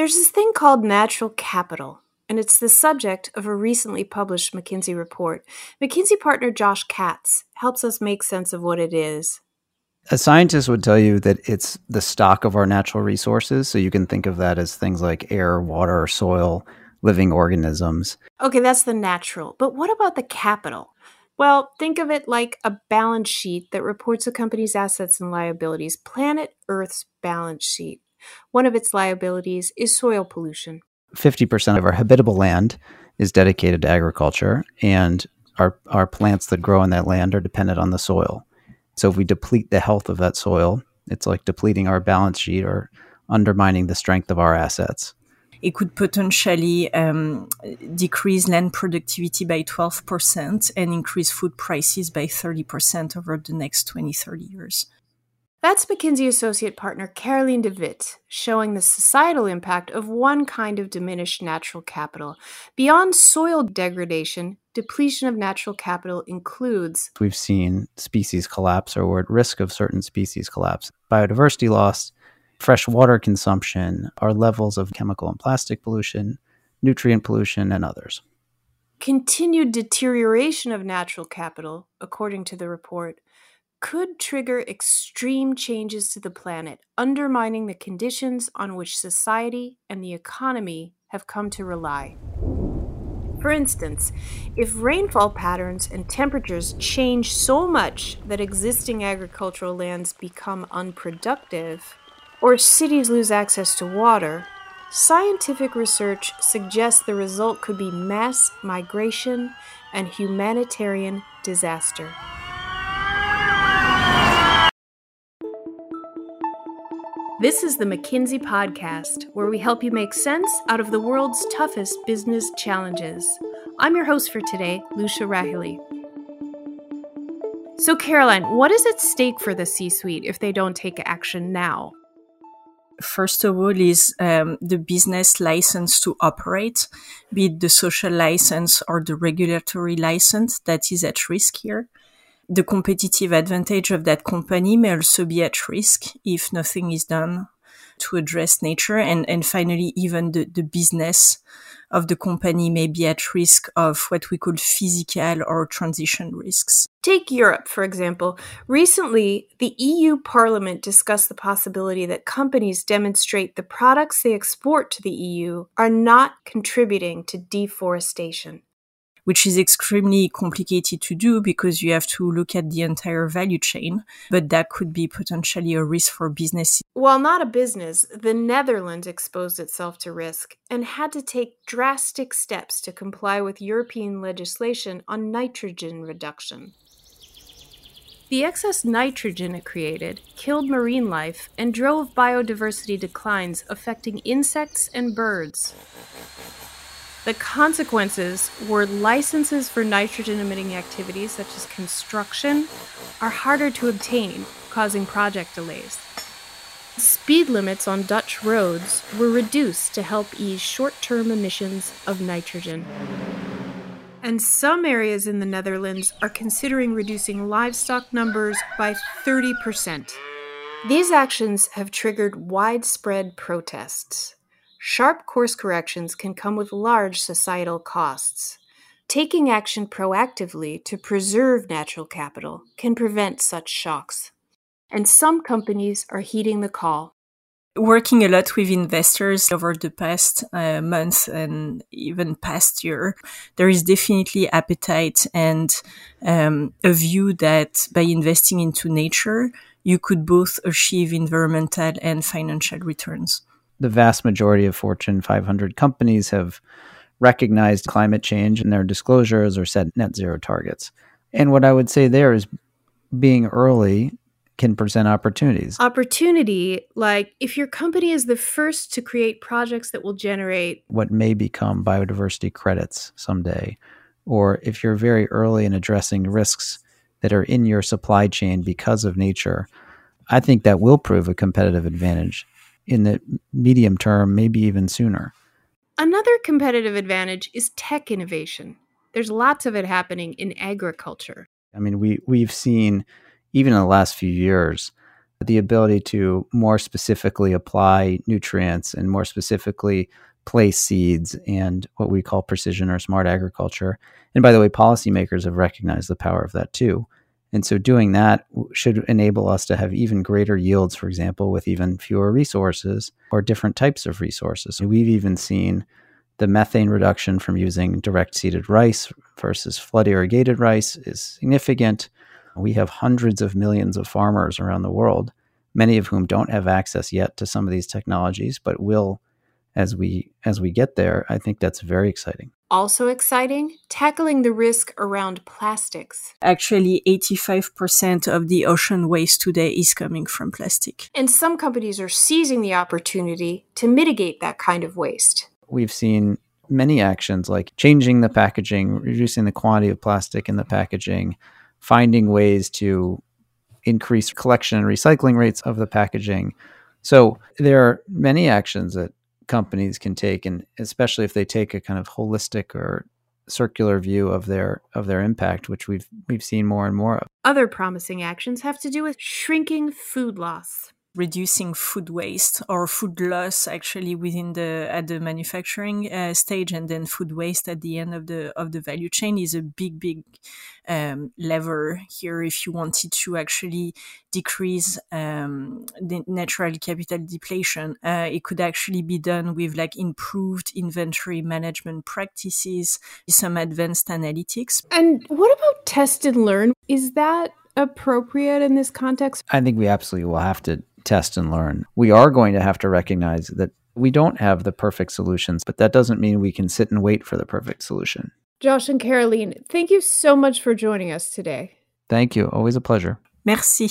There's this thing called natural capital, and it's the subject of a recently published McKinsey report. McKinsey partner Josh Katz helps us make sense of what it is. A scientist would tell you that it's the stock of our natural resources. So you can think of that as things like air, water, soil, living organisms. Okay, that's the natural. But what about the capital? Well, think of it like a balance sheet that reports a company's assets and liabilities, planet Earth's balance sheet. One of its liabilities is soil pollution. 50% of our habitable land is dedicated to agriculture, and our, our plants that grow on that land are dependent on the soil. So if we deplete the health of that soil, it's like depleting our balance sheet or undermining the strength of our assets. It could potentially um, decrease land productivity by 12% and increase food prices by 30% over the next 20, 30 years. That's McKinsey Associate Partner Caroline De Vit showing the societal impact of one kind of diminished natural capital. Beyond soil degradation, depletion of natural capital includes. We've seen species collapse or we're at risk of certain species collapse. Biodiversity loss, fresh water consumption, our levels of chemical and plastic pollution, nutrient pollution, and others. Continued deterioration of natural capital, according to the report, could trigger extreme changes to the planet, undermining the conditions on which society and the economy have come to rely. For instance, if rainfall patterns and temperatures change so much that existing agricultural lands become unproductive, or cities lose access to water, scientific research suggests the result could be mass migration and humanitarian disaster. This is the McKinsey Podcast, where we help you make sense out of the world's toughest business challenges. I'm your host for today, Lucia Rahilly. So, Caroline, what is at stake for the C suite if they don't take action now? First of all, is um, the business license to operate, be it the social license or the regulatory license that is at risk here the competitive advantage of that company may also be at risk if nothing is done to address nature. And, and finally, even the, the business of the company may be at risk of what we call physical or transition risks. Take Europe, for example. Recently, the EU Parliament discussed the possibility that companies demonstrate the products they export to the EU are not contributing to deforestation which is extremely complicated to do because you have to look at the entire value chain, but that could be potentially a risk for businesses. While not a business, the Netherlands exposed itself to risk and had to take drastic steps to comply with European legislation on nitrogen reduction. The excess nitrogen it created killed marine life and drove biodiversity declines affecting insects and birds. The consequences were licenses for nitrogen emitting activities such as construction are harder to obtain, causing project delays. Speed limits on Dutch roads were reduced to help ease short term emissions of nitrogen. And some areas in the Netherlands are considering reducing livestock numbers by 30%. These actions have triggered widespread protests. Sharp course corrections can come with large societal costs. Taking action proactively to preserve natural capital can prevent such shocks. And some companies are heeding the call. Working a lot with investors over the past uh, month and even past year, there is definitely appetite and um, a view that by investing into nature, you could both achieve environmental and financial returns the vast majority of Fortune 500 companies have recognized climate change in their disclosures or set net zero targets. And what I would say there is being early can present opportunities. Opportunity, like if your company is the first to create projects that will generate what may become biodiversity credits someday, or if you're very early in addressing risks that are in your supply chain because of nature, I think that will prove a competitive advantage in the medium term, maybe even sooner. Another competitive advantage is tech innovation. There's lots of it happening in agriculture. I mean, we we've seen even in the last few years the ability to more specifically apply nutrients and more specifically place seeds and what we call precision or smart agriculture. And by the way, policymakers have recognized the power of that too. And so doing that should enable us to have even greater yields, for example, with even fewer resources or different types of resources. We've even seen the methane reduction from using direct seeded rice versus flood irrigated rice is significant. We have hundreds of millions of farmers around the world, many of whom don't have access yet to some of these technologies, but will as we as we get there. I think that's very exciting. Also exciting, tackling the risk around plastics. Actually, 85% of the ocean waste today is coming from plastic. And some companies are seizing the opportunity to mitigate that kind of waste. We've seen many actions like changing the packaging, reducing the quantity of plastic in the packaging, finding ways to increase collection and recycling rates of the packaging. So there are many actions that companies can take and especially if they take a kind of holistic or circular view of their of their impact which we've we've seen more and more of. Other promising actions have to do with shrinking food loss reducing food waste or food loss actually within the at the manufacturing uh, stage and then food waste at the end of the of the value chain is a big big um, lever here if you wanted to actually decrease um, the natural capital depletion. Uh, it could actually be done with like improved inventory management practices some advanced analytics. And what about test and learn? Is that appropriate in this context? I think we absolutely will have to test and learn. We are going to have to recognize that we don't have the perfect solutions, but that doesn't mean we can sit and wait for the perfect solution. Josh and Caroline, thank you so much for joining us today. Thank you. Always a pleasure. Merci.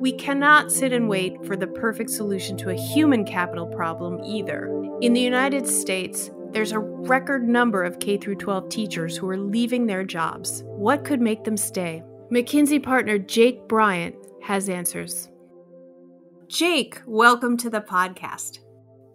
We cannot sit and wait for the perfect solution to a human capital problem either. In the United States, there's a record number of K 12 teachers who are leaving their jobs. What could make them stay? McKinsey partner Jake Bryant has answers. Jake, welcome to the podcast.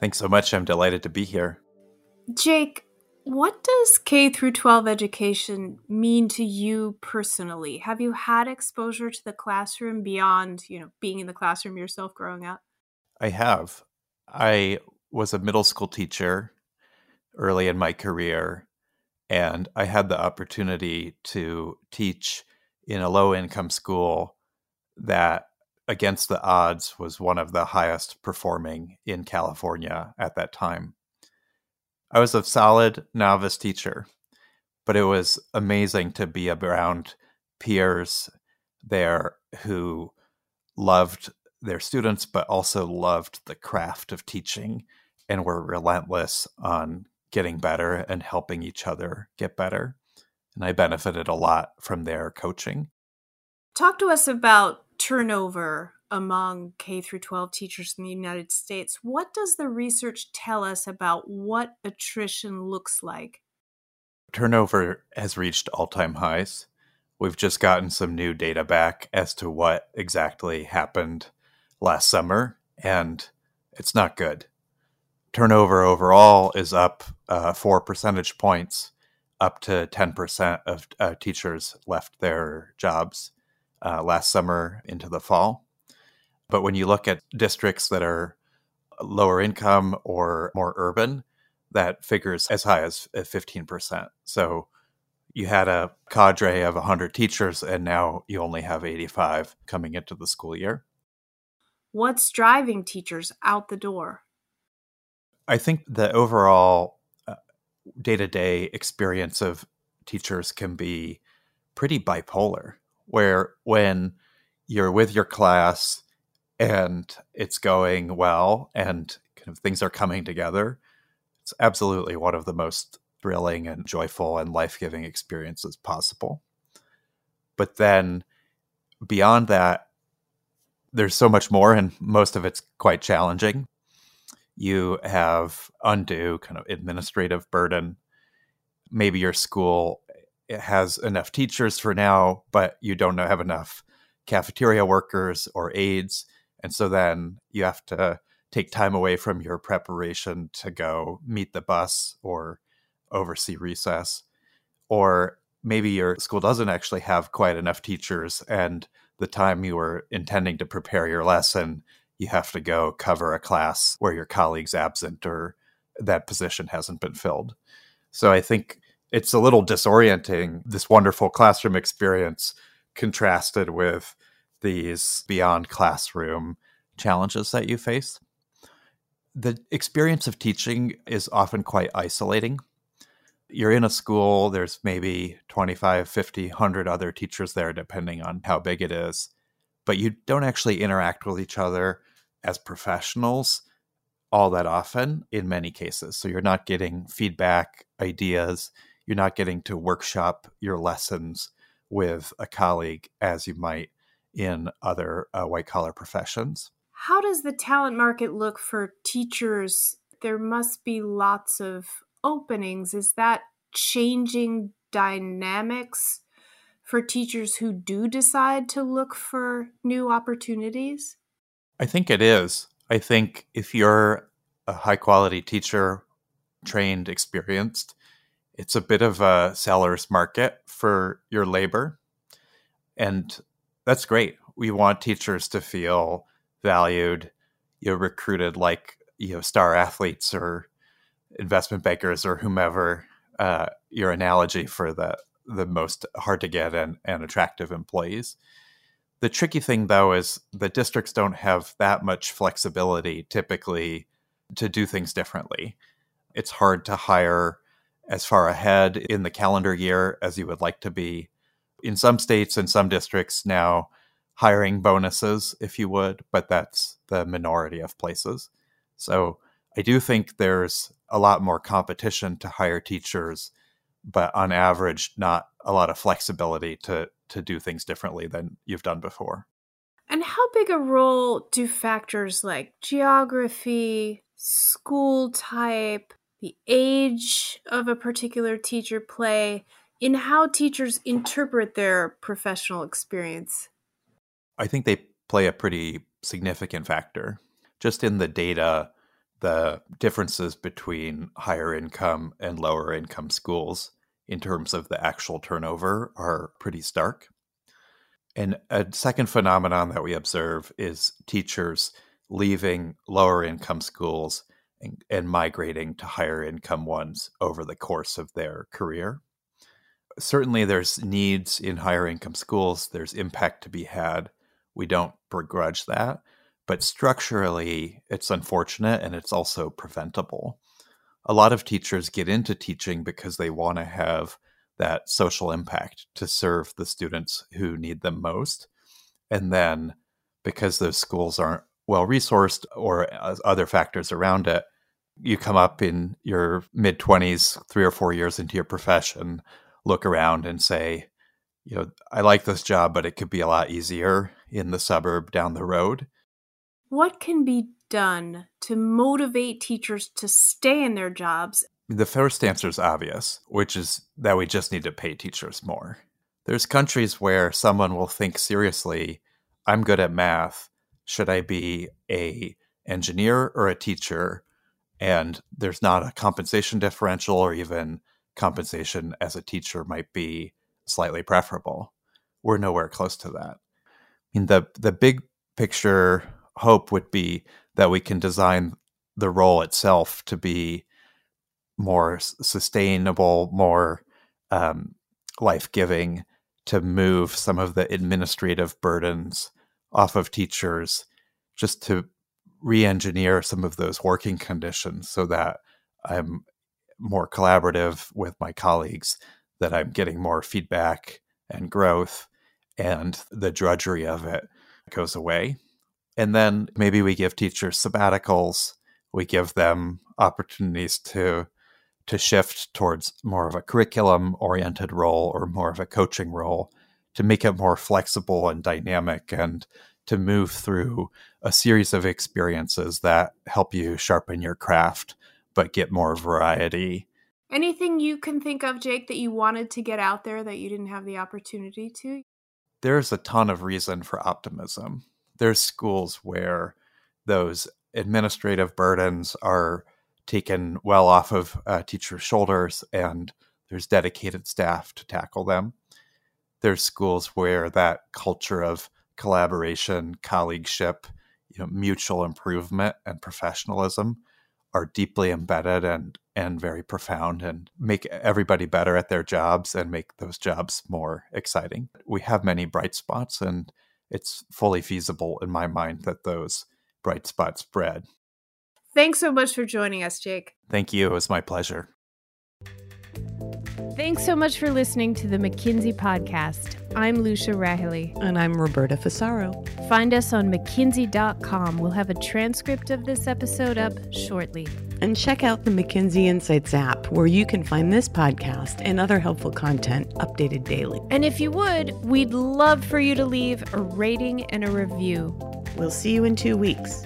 Thanks so much. I'm delighted to be here. Jake, what does K through 12 education mean to you personally? Have you had exposure to the classroom beyond, you know, being in the classroom yourself growing up? I have. I was a middle school teacher early in my career, and I had the opportunity to teach in a low income school that, against the odds, was one of the highest performing in California at that time. I was a solid novice teacher, but it was amazing to be around peers there who loved their students, but also loved the craft of teaching and were relentless on getting better and helping each other get better. And I benefited a lot from their coaching. Talk to us about turnover among K through 12 teachers in the United States. What does the research tell us about what attrition looks like? Turnover has reached all-time highs. We've just gotten some new data back as to what exactly happened last summer and it's not good turnover overall is up uh, four percentage points, up to 10% of uh, teachers left their jobs uh, last summer into the fall. But when you look at districts that are lower income or more urban, that figures as high as 15%. So you had a cadre of 100 teachers, and now you only have 85 coming into the school year. What's driving teachers out the door? I think the overall day to day experience of teachers can be pretty bipolar, where when you're with your class and it's going well and kind of things are coming together, it's absolutely one of the most thrilling and joyful and life giving experiences possible. But then beyond that, there's so much more, and most of it's quite challenging you have undue kind of administrative burden. Maybe your school eh, has enough teachers for now, but you don't have enough cafeteria workers or aides. And so then you have to take time away from your preparation to go meet the bus or oversee recess. Or maybe your school doesn't actually have quite enough teachers and the time you were intending to prepare your lesson, you have to go cover a class where your colleague's absent or that position hasn't been filled. So I think it's a little disorienting, this wonderful classroom experience contrasted with these beyond classroom challenges that you face. The experience of teaching is often quite isolating. You're in a school, there's maybe 25, 50, 100 other teachers there, depending on how big it is, but you don't actually interact with each other as professionals all that often in many cases. So you're not getting feedback, ideas, you're not getting to workshop your lessons with a colleague as you might in other uh, white collar professions. How does the talent market look for teachers? There must be lots of openings. Is that changing dynamics for teachers who do decide to look for new opportunities? I think it is. I think if you're a high quality teacher, trained, experienced, it's a bit of a seller's market for your labor. And that's great. We want teachers to feel valued, you know, recruited like, you know, star athletes or investment bankers or whomever uh, your analogy for the the most hard to get and, and attractive employees. The tricky thing, though, is the districts don't have that much flexibility typically to do things differently. It's hard to hire as far ahead in the calendar year as you would like to be. In some states and some districts now, hiring bonuses, if you would, but that's the minority of places. So I do think there's a lot more competition to hire teachers, but on average, not a lot of flexibility to to do things differently than you've done before. And how big a role do factors like geography, school type, the age of a particular teacher play in how teachers interpret their professional experience? I think they play a pretty significant factor. Just in the data, the differences between higher income and lower income schools in terms of the actual turnover are pretty stark. And a second phenomenon that we observe is teachers leaving lower income schools and, and, migrating to higher income ones over the course of their career. Certainly, there's needs in higher income schools, there's impact to be had. We don't begrudge that. But structurally, it's unfortunate and it's also preventable a lot of teachers get into teaching because they want to have that social impact to serve the students who need them most. And then because those schools aren't well resourced or uh, other factors around it, you come up in your mid 20s, three or four years into your profession, look around and say, you know, I like this job, but it could be a lot easier in the suburb down the road. What can be done to motivate teachers to stay in their jobs? The first answer is obvious, which is that we just need to pay teachers more. There's countries where someone will think seriously, I'm good at math. Should I be a engineer or a teacher? And there's not a compensation differential or even compensation as a teacher might be slightly preferable. We're nowhere close to that. I mean the the big picture hope would be that we can design the role itself to be more sustainable, more um, life giving, to move some of the administrative burdens off of teachers, just to re engineer some of those working conditions so that I'm more collaborative with my colleagues, that I'm getting more feedback and growth, and the drudgery of it goes away. And then maybe we give teachers sabbaticals. We give them opportunities to to shift towards more of a curriculum oriented role or more of a coaching role to make it more flexible and dynamic and to move through a series of experiences that help you sharpen your craft but get more variety. Anything you can think of, Jake, that you wanted to get out there that you didn't have the opportunity to? There's a ton of reason for optimism there's schools where those administrative burdens are taken well off of uh, teachers' shoulders and there's dedicated staff to tackle them. There's schools where that culture of collaboration, colleagueship, you know, mutual improvement and professionalism are deeply embedded and and very profound and make everybody better at their jobs and make those jobs more exciting. We have many bright spots and it's fully feasible in my mind that those bright spots spread. Thanks so much for joining us, Jake. Thank you. It was my pleasure. Thanks so much for listening to the McKinsey podcast. I'm Lucia Rahilly. And I'm Roberta Fusaro. Find us on McKinsey.com. We'll have a transcript of this episode up shortly. And check out the McKinsey Insights app, where you can find this podcast and other helpful content updated daily. And if you would, we'd love for you to leave a rating and a review. We'll see you in two weeks.